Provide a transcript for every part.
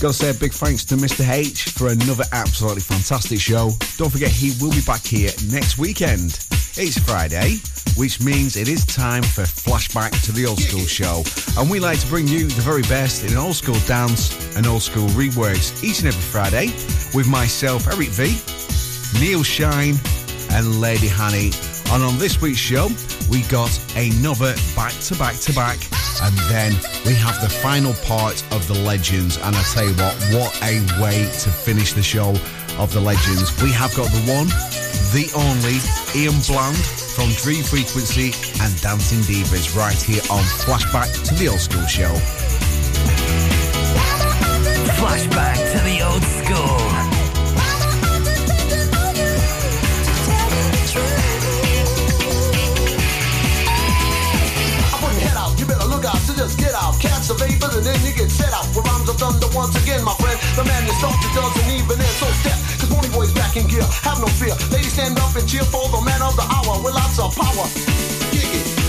Got to say a big thanks to Mr. H for another absolutely fantastic show. Don't forget, he will be back here next weekend. It's Friday, which means it is time for Flashback to the Old School Show. And we like to bring you the very best in old school dance and old school reworks each and every Friday with myself, Eric V, Neil Shine, and Lady Hani. And on this week's show, we got another back to back to back. And then we have the final part of the Legends. And I tell you what, what a way to finish the show of the Legends. We have got the one, the only Ian Bland from Dream Frequency and Dancing Divas right here on Flashback to the Old School Show. Flashback to the old school. Get out, catch the vapors, and then you get set out. With rhymes of thunder once again, my friend. The man that started doesn't even end. So step, cause Pony Boy's back in gear. Have no fear. Ladies stand up and cheer for the man of the hour with lots of power. Kick it.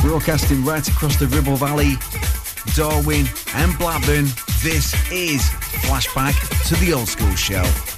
Broadcasting right across the Ribble Valley, Darwen and Blackburn, this is Flashback to the Old School Show.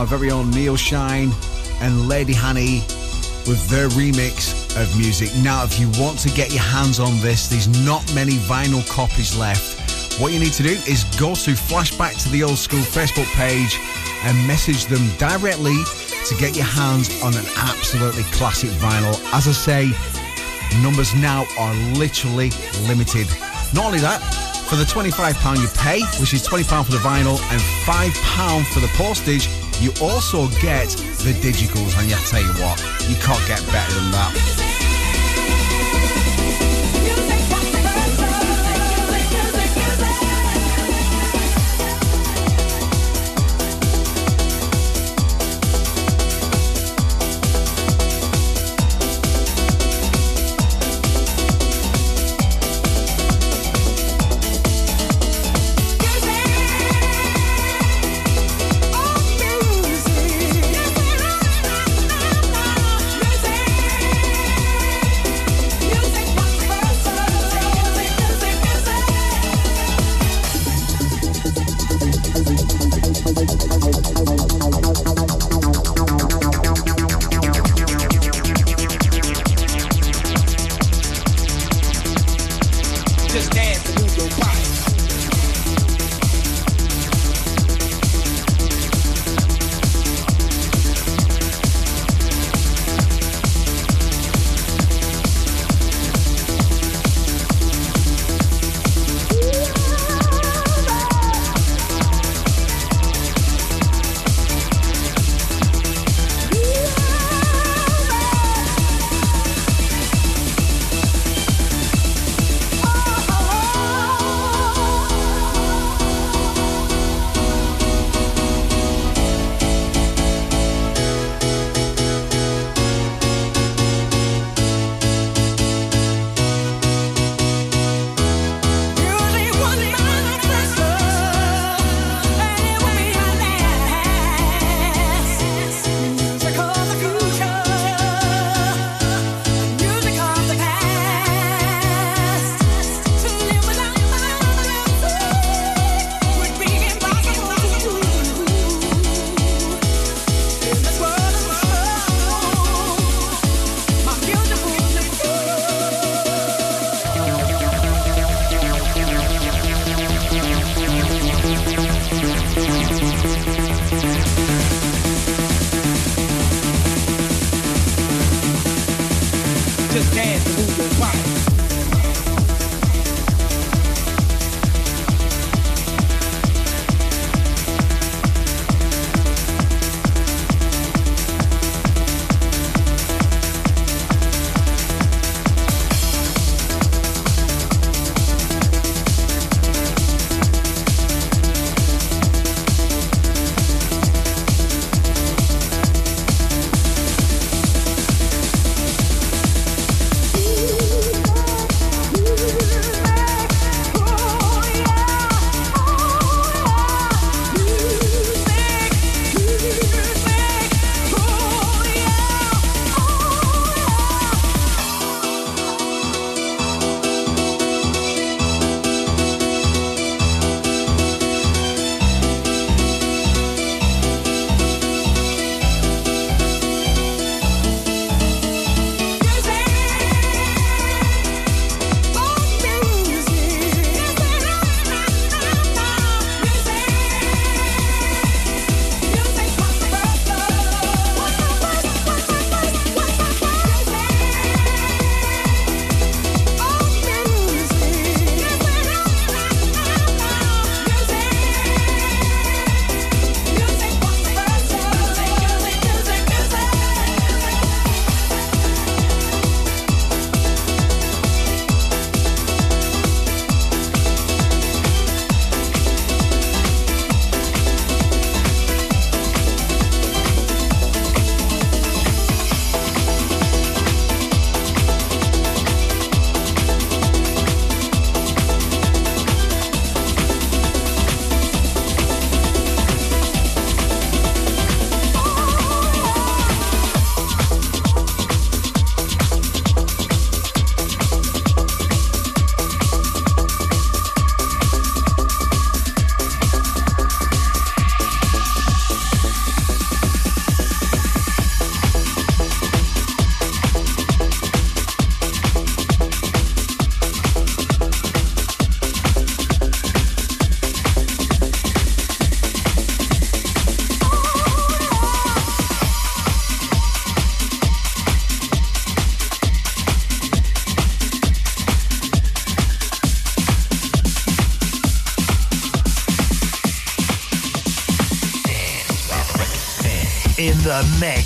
Our very own Neil Shine and Lady Hani with their remix of music. Now, if you want to get your hands on this, there's not many vinyl copies left. What you need to do is go to Flashback to the Old School Facebook page and message them directly to get your hands on an absolutely classic vinyl. As I say, numbers now are literally limited. Not only that, for the £25 you pay, which is £20 for the vinyl and £5 for the postage, you also get the digicals, and I tell you what, you can't get better than that. The mix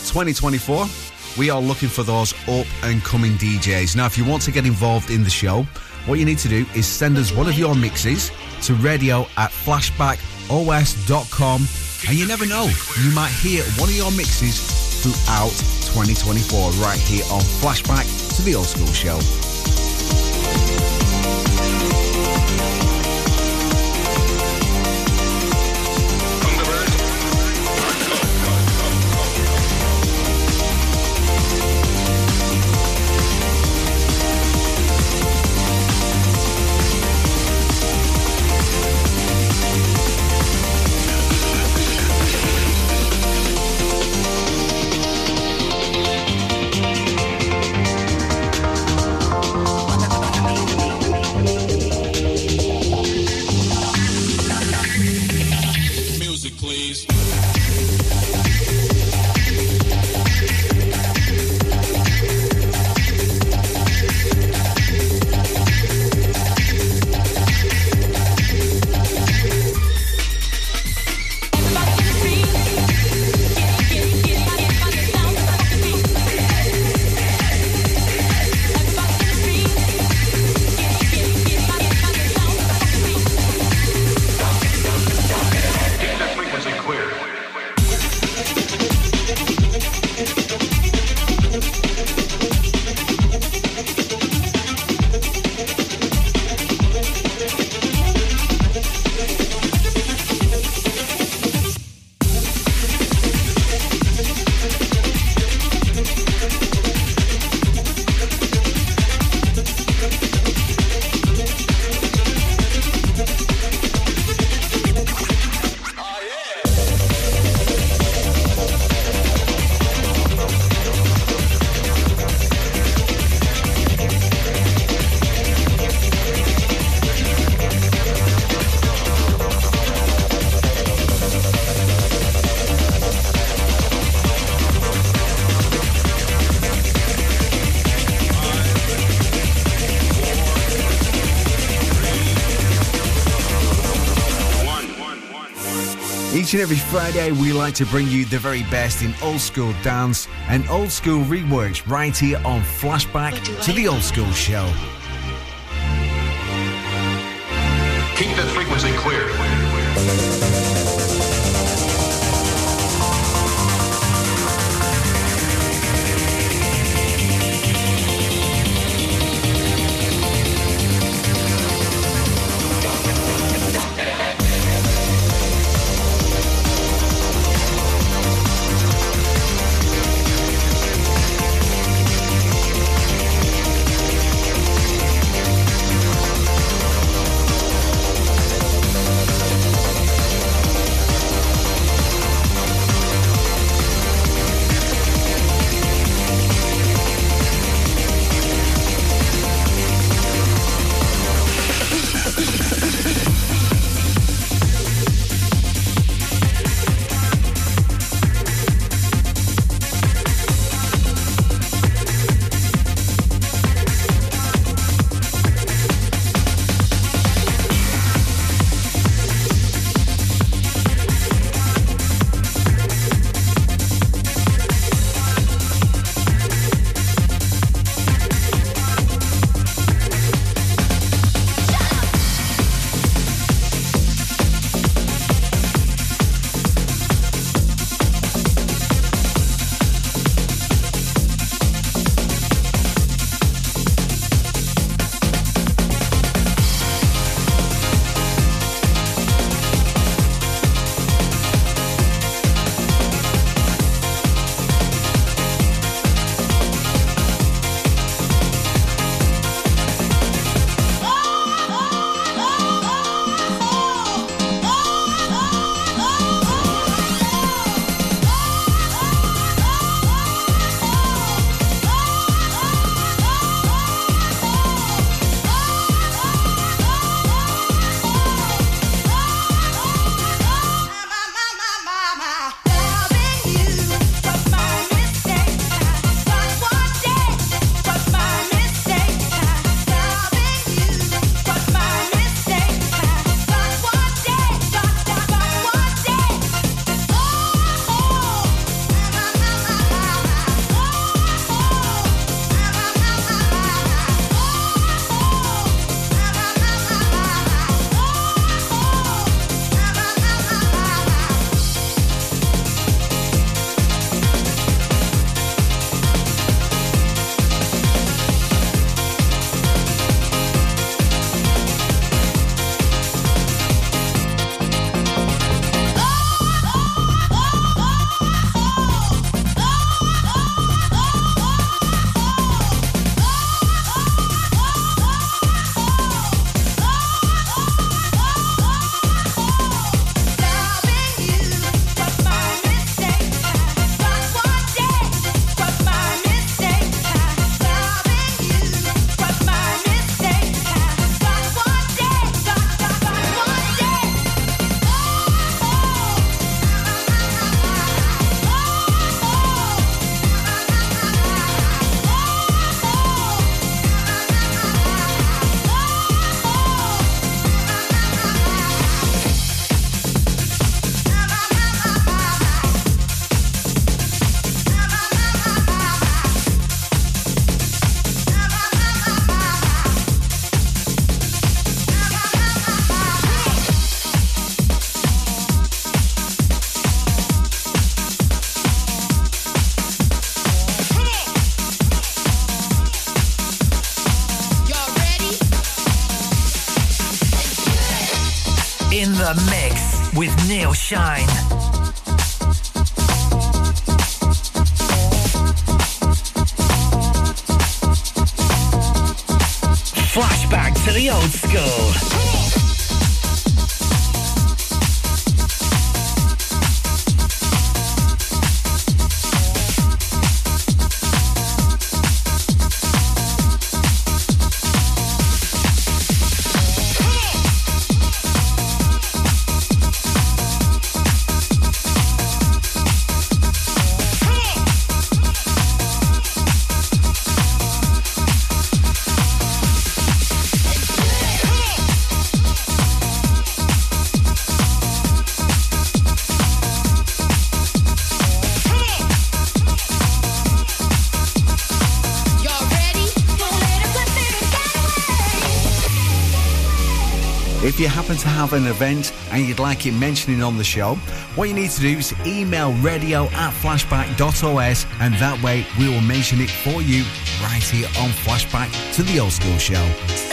throughout 2024, we are looking for those up and coming DJs. Now, if you want to get involved in the show, what you need to do is send us one of your mixes to radio at flashback os.com. And you never know, you might hear one of your mixes throughout 2024 right here on Flashback to the Old School Show. Each and every Friday, we like to bring you the very best in old school dance and old school reworks right here on Flashback to the Old School Show. The mix with Neil Shine. Happen to have an event and you'd like it mentioning on the show, what you need to do is email radio at flashback.os and that way we will mention it for you right here on Flashback to the Oldskool Show.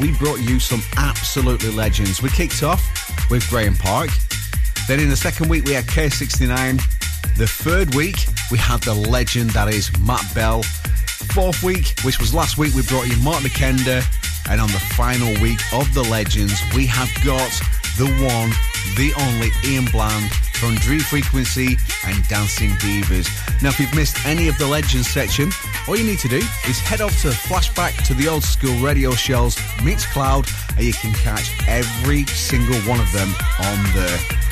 We brought you some absolutely legends. We kicked off with Graeme Park. Then in the second week, we had K69. The third week, we had the legend that is Matt Bell. Fourth week, which was last week, we brought you Mark Nakenda. And on the final week of the legends, we have got the one, the only Ian Bland from Dream Frequency and Dancing Divas. Now, if you've missed any of the Legends section, all you need to do is head off to Flashback to the Oldskool Radio Shows Mixcloud, and you can catch every single one of them on there.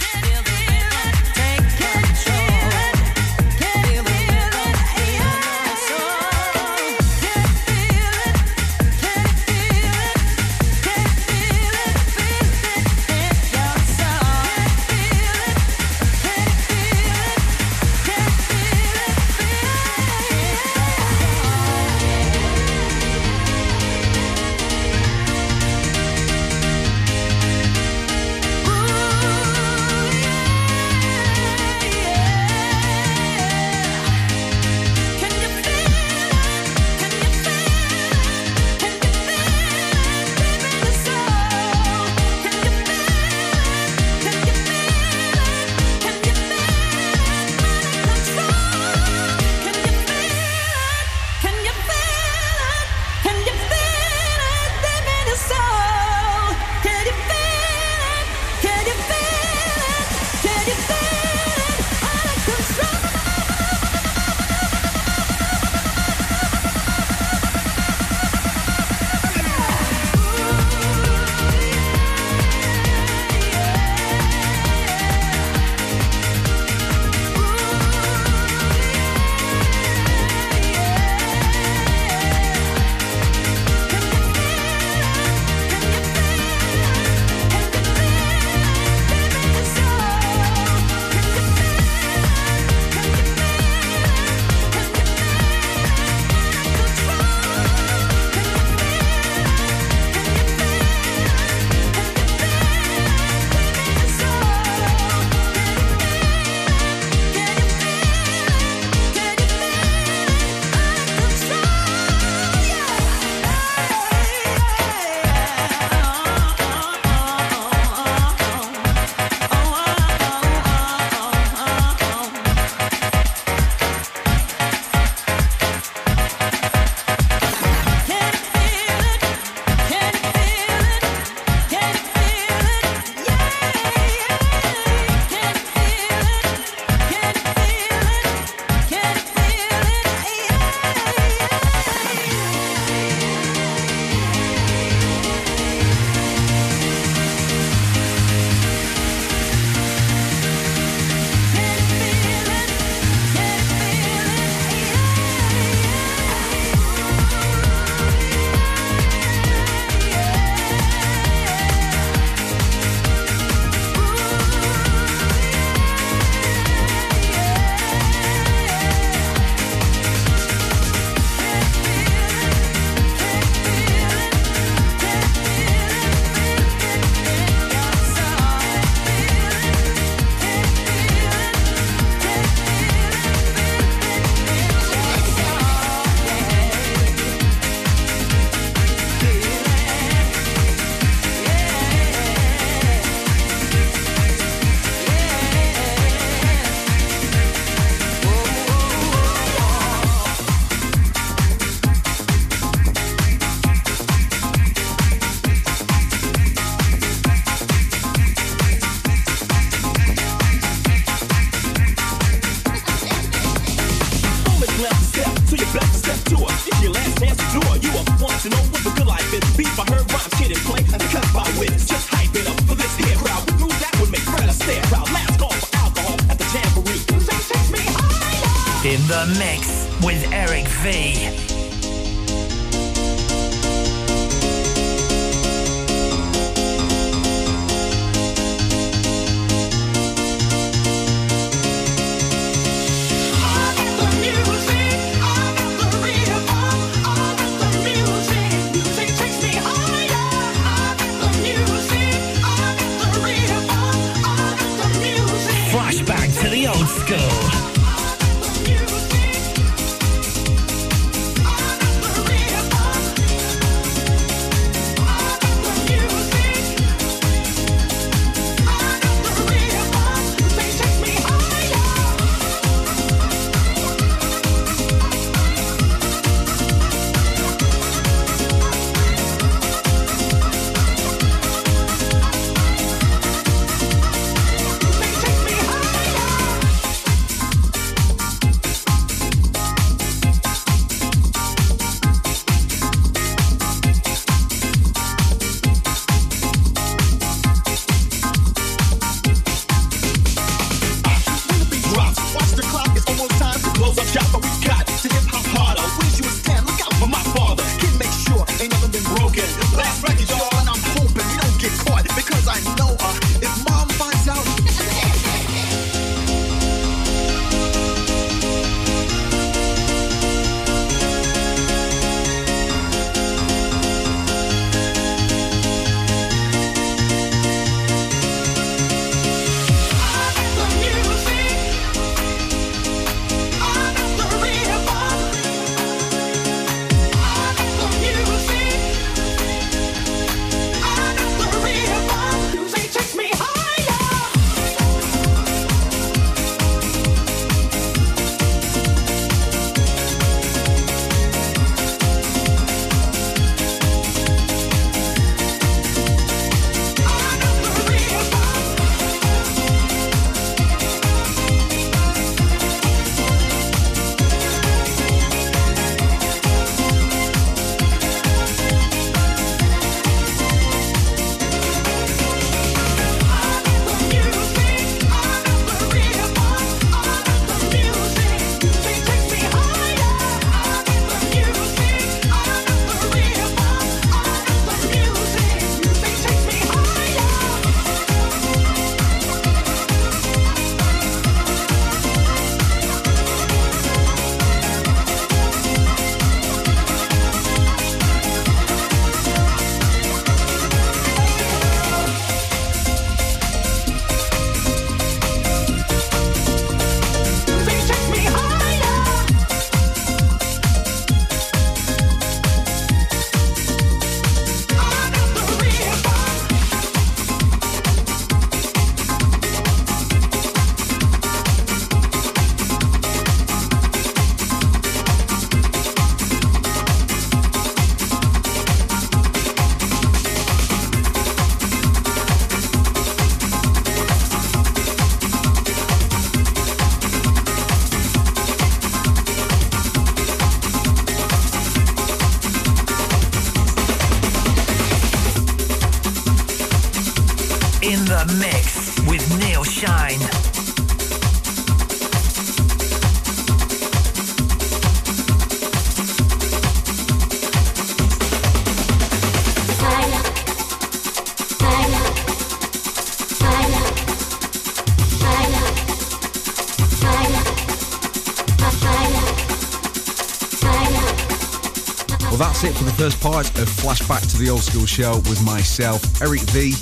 The Oldskool Show with myself, Eric V,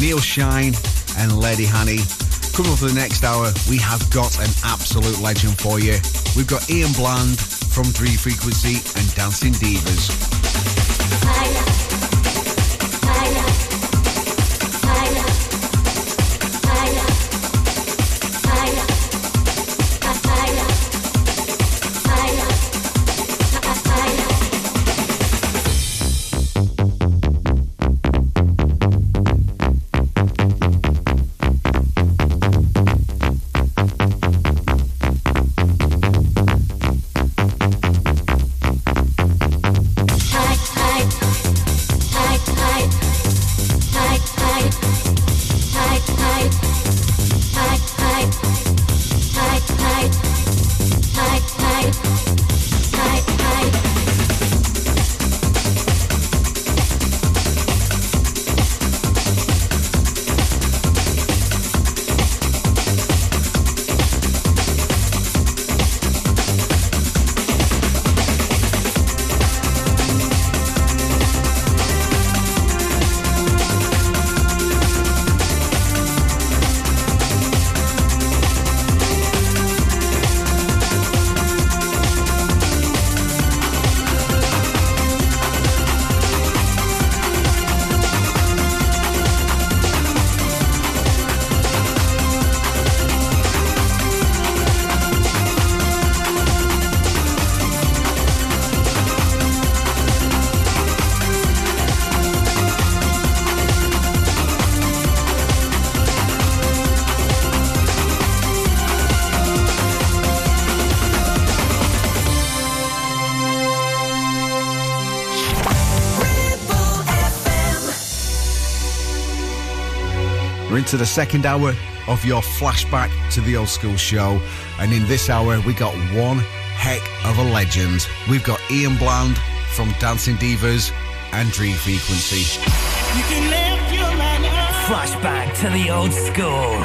Neil Shine, and Lady Hani. Coming up for the next hour, we have got an absolute legend for you. We've got Ian Bland from Dream Frequency and Dancing Divas. We're into the second hour of your flashback to the Oldskool show. And in this hour, we got one heck of a legend. We've got Ian Bland from Dancing Divaz and Dream Frequency. You can lift your man up, Flashback to the Oldskool.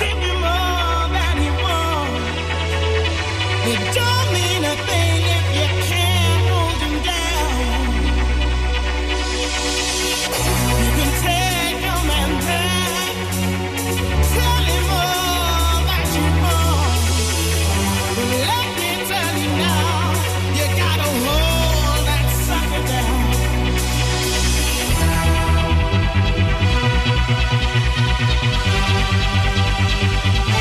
Let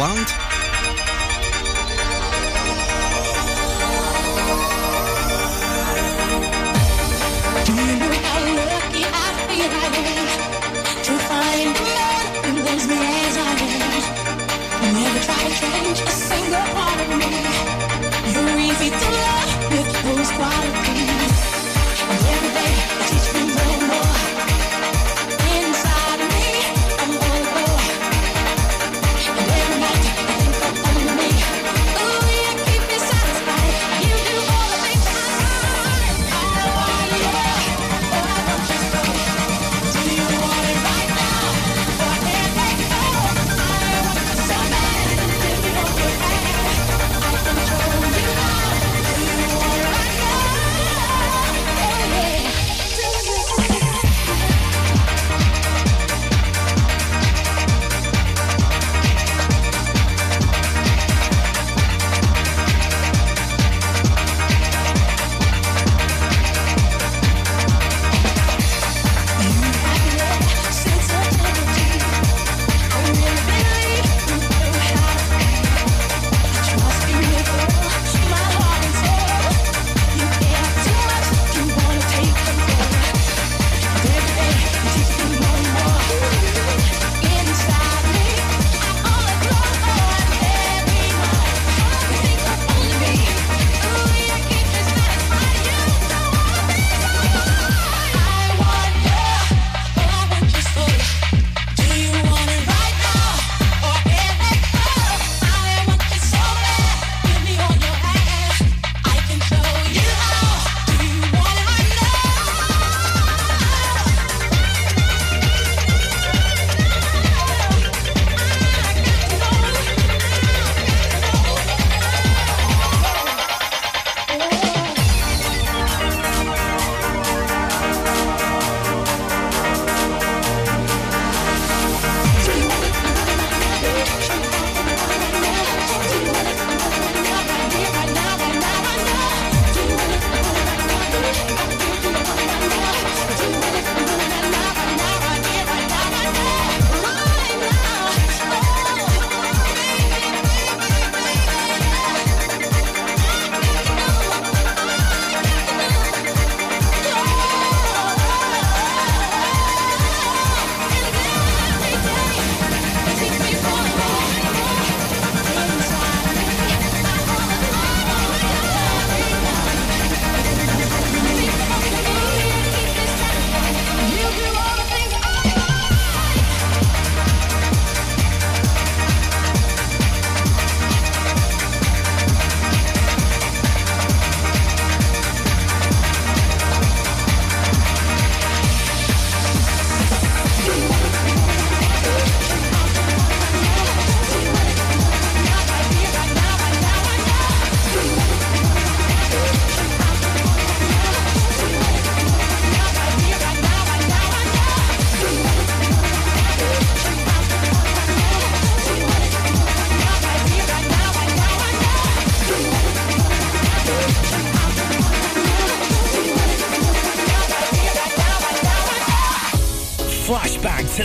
with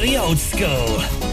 the Oldskool.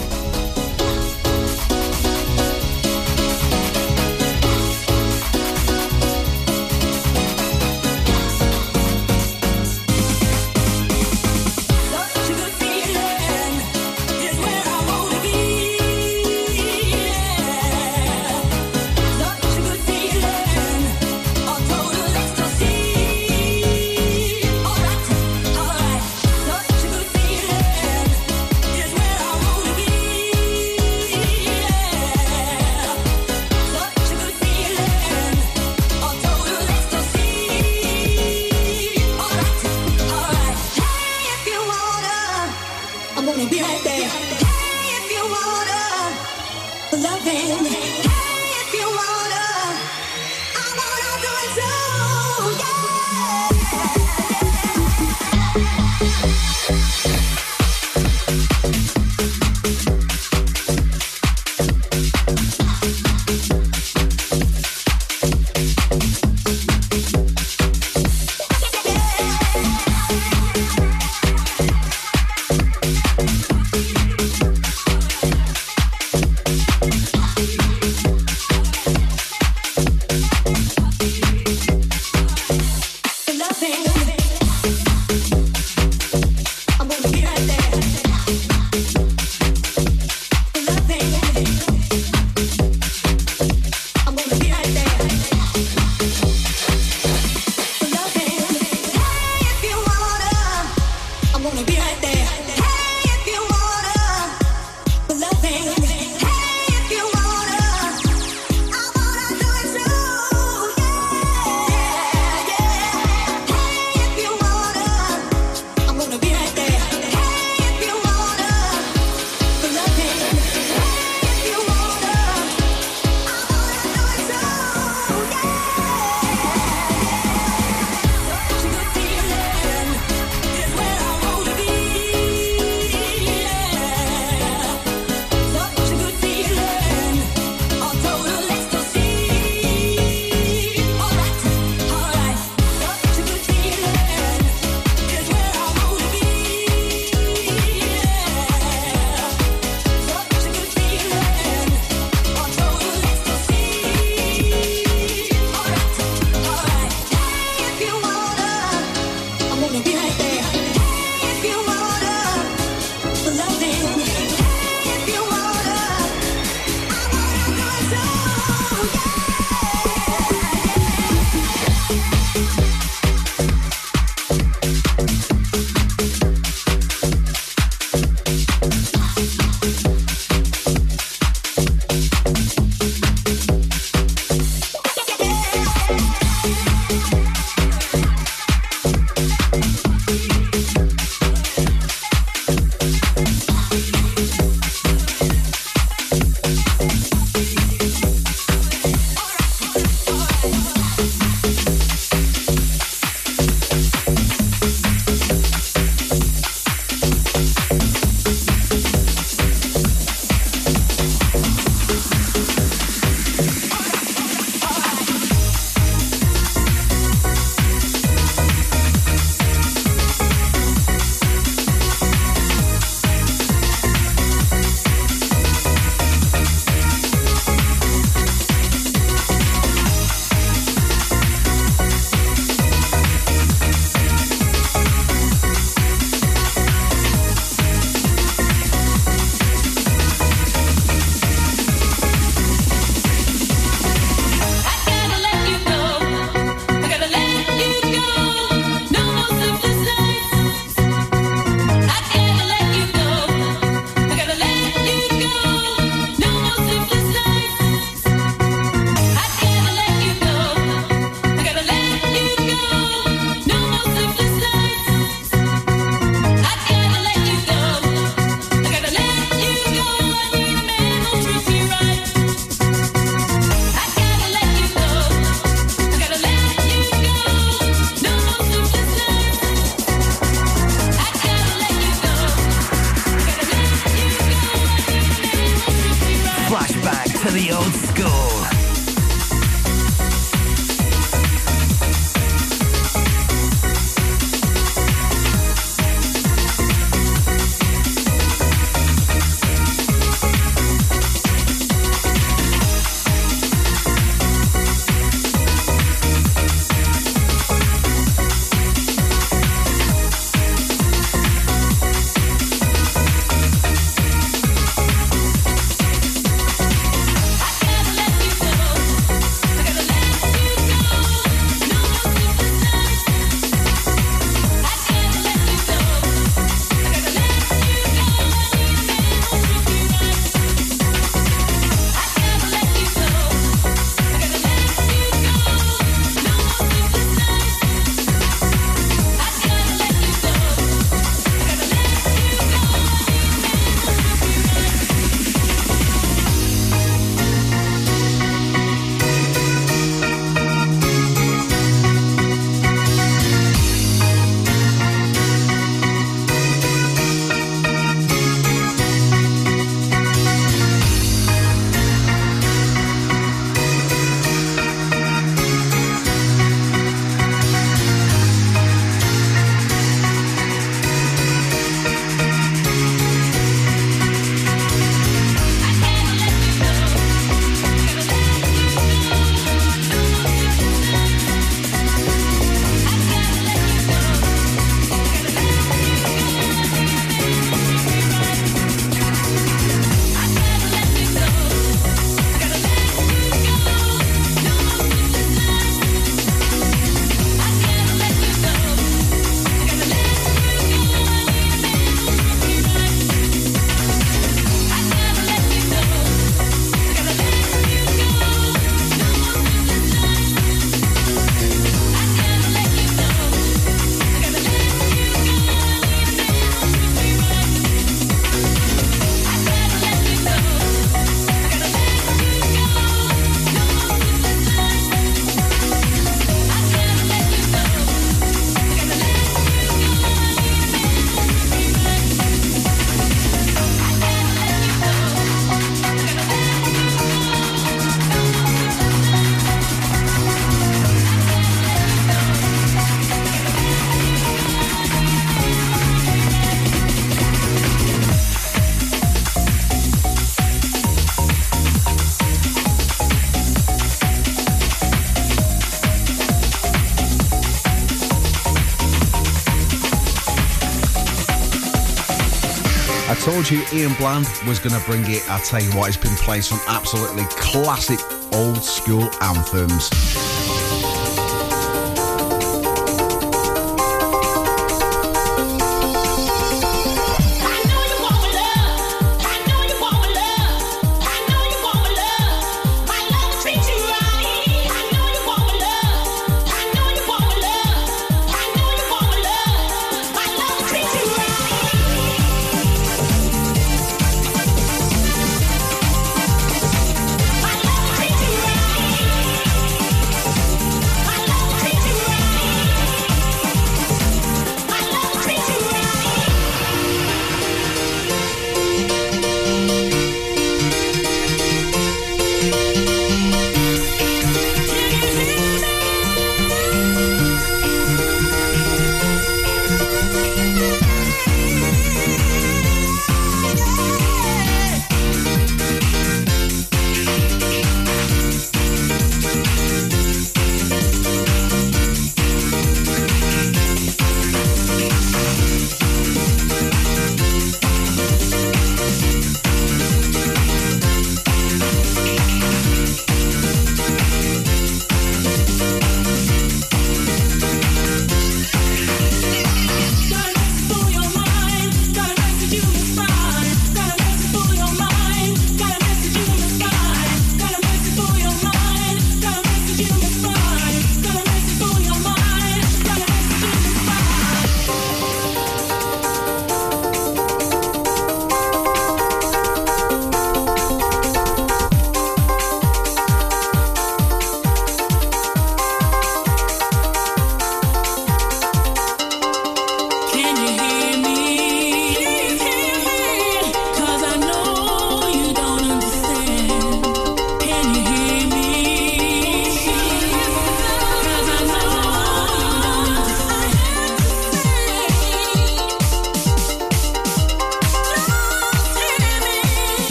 Told you Ian Bland was going to bring it. I tell you what, it's been playing some absolutely classic old school anthems.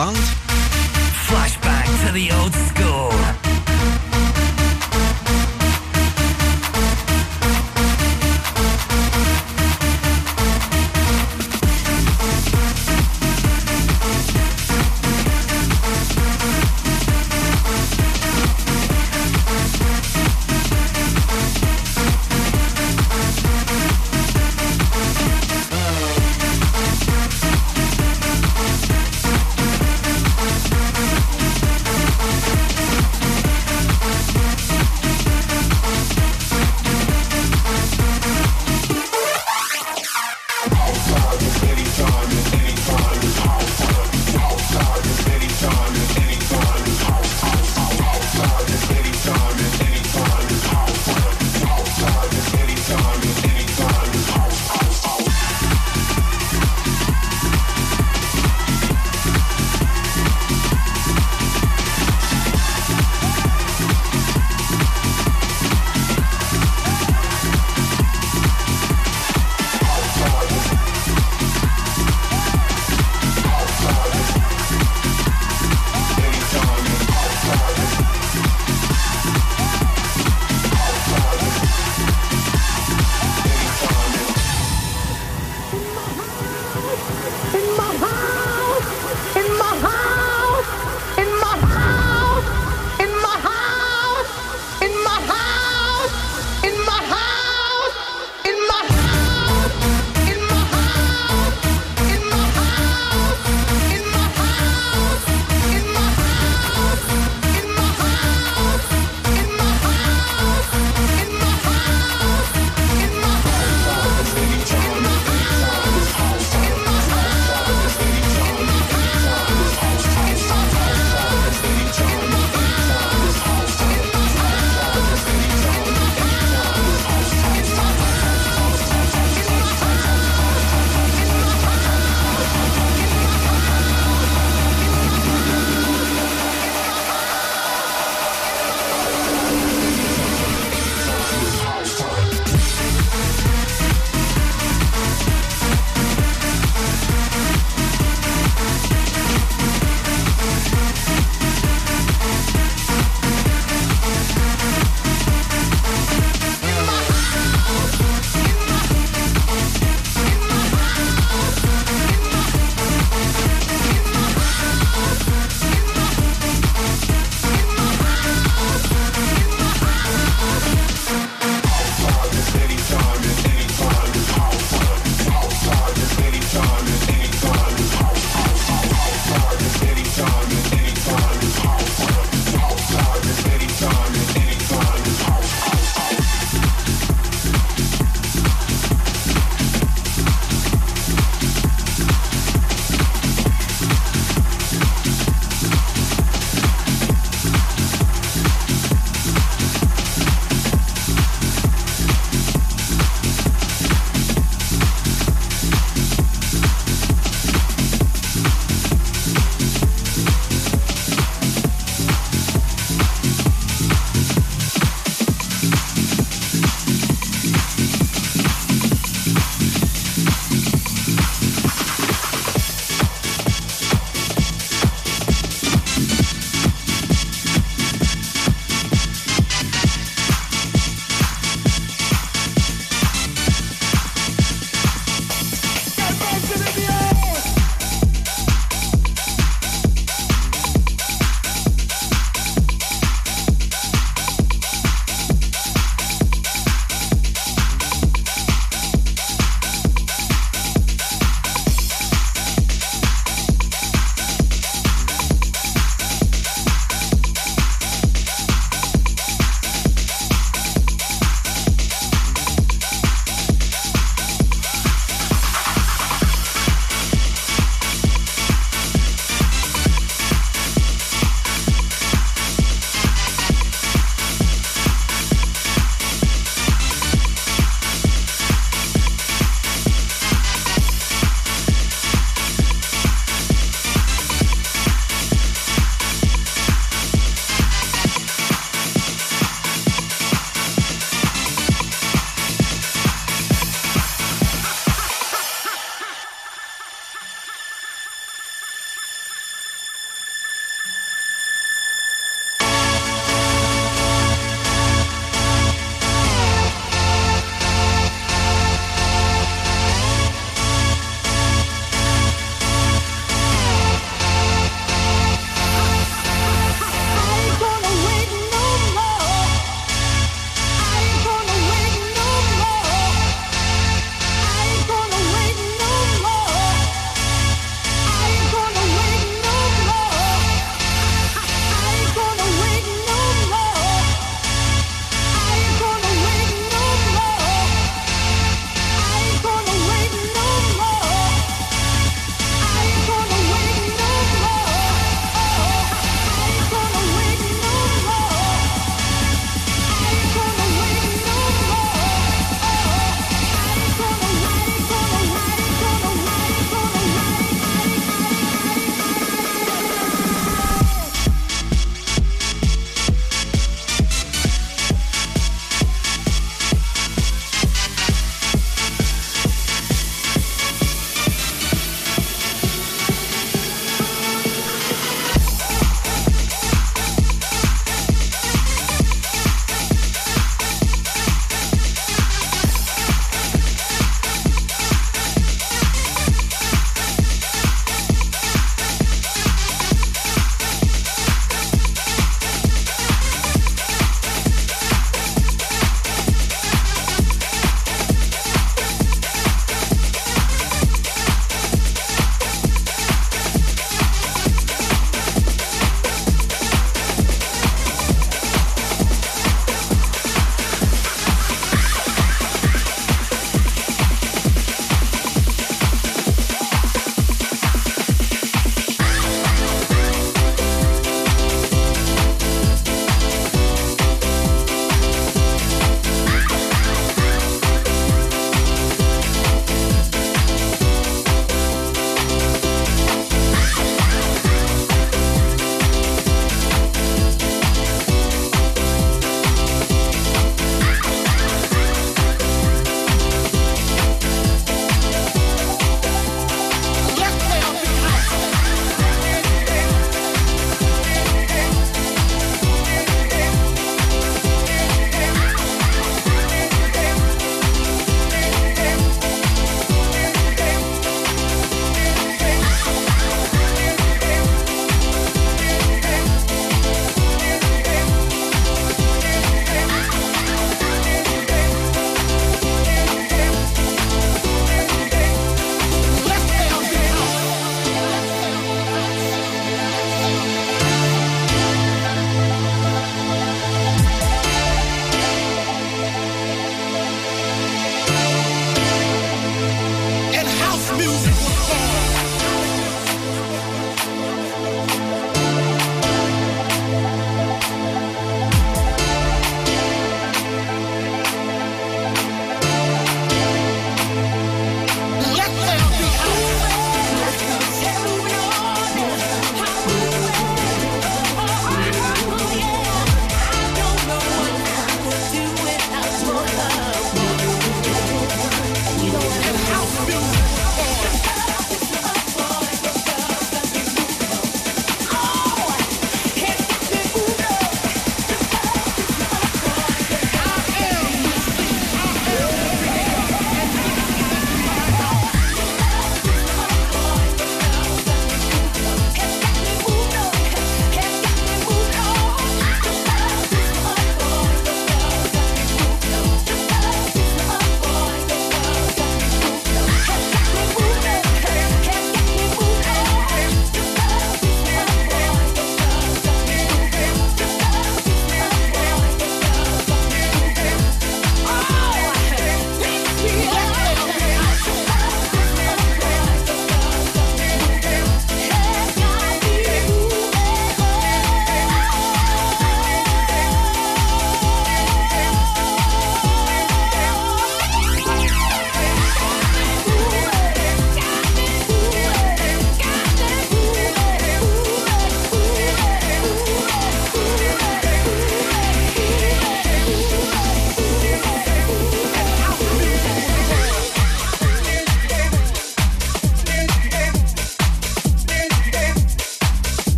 Ian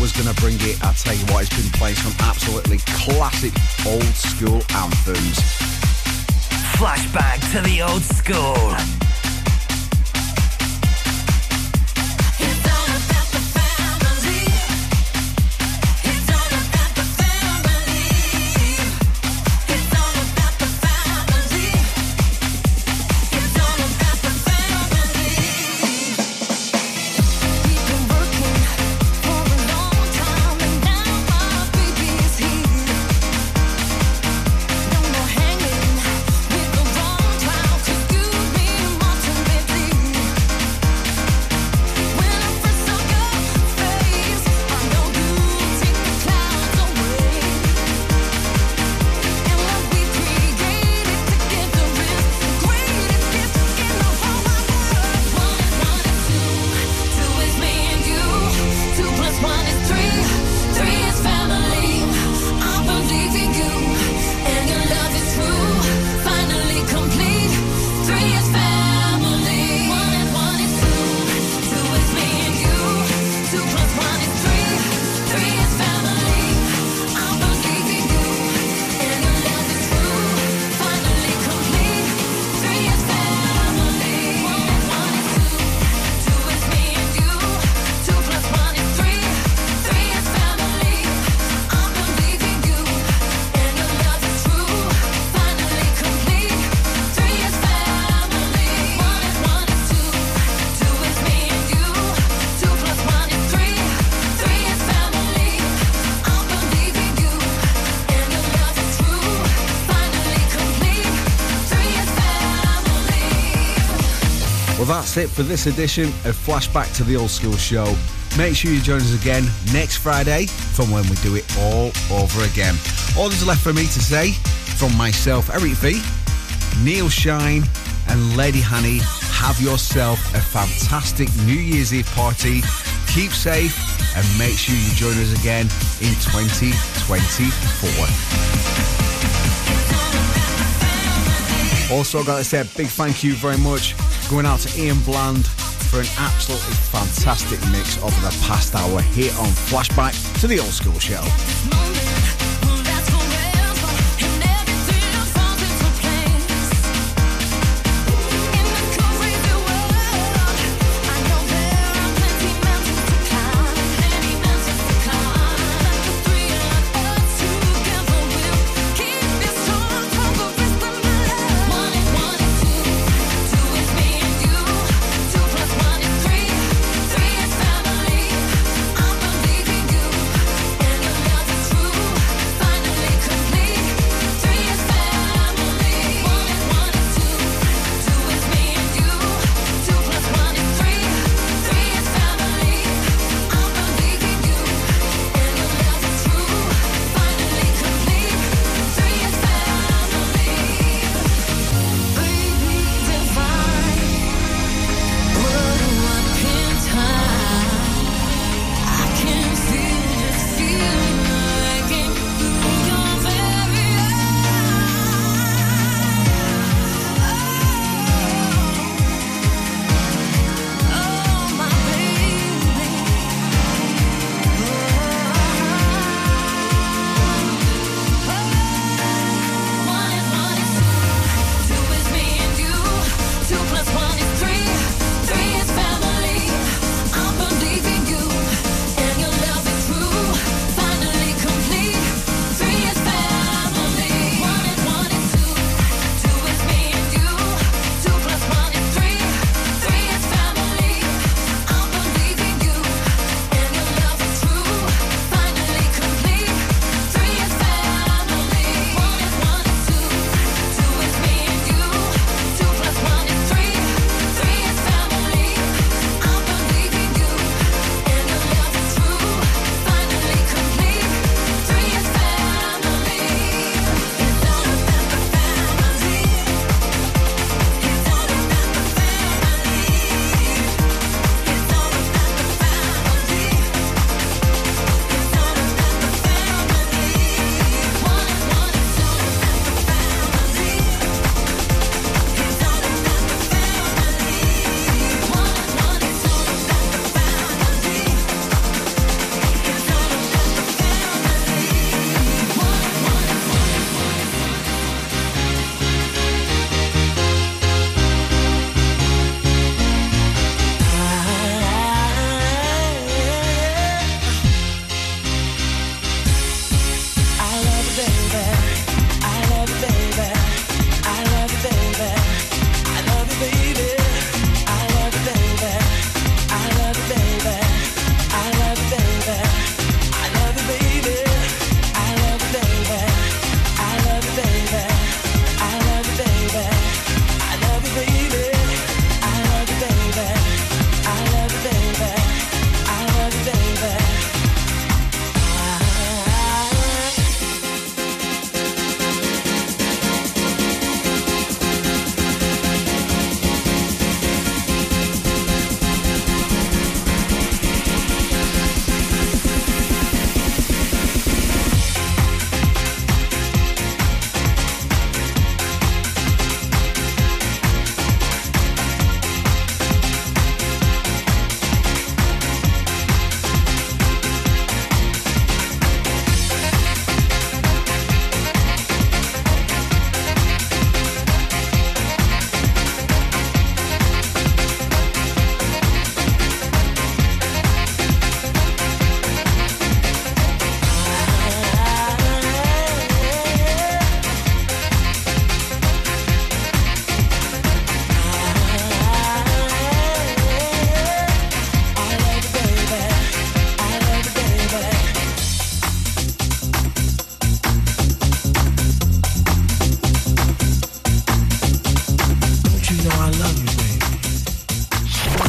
was going to bring it. I tell you what, he's been playing some absolutely classic old school anthems. Flashback to the old school. That's it for this edition of Flashback to the Oldskool Show. Make sure you join us again next Friday from when we do it all over again. All that's left for me to say from myself, Eric V, Neil Shine, and Lady Hani, have yourself a fantastic New Year's Eve party. Keep safe and make sure you join us again in 2024. Also, I got to say a big thank you very much going out to Ian Bland for an absolutely fantastic mix over the past hour here on Flashback to the Oldskool Show.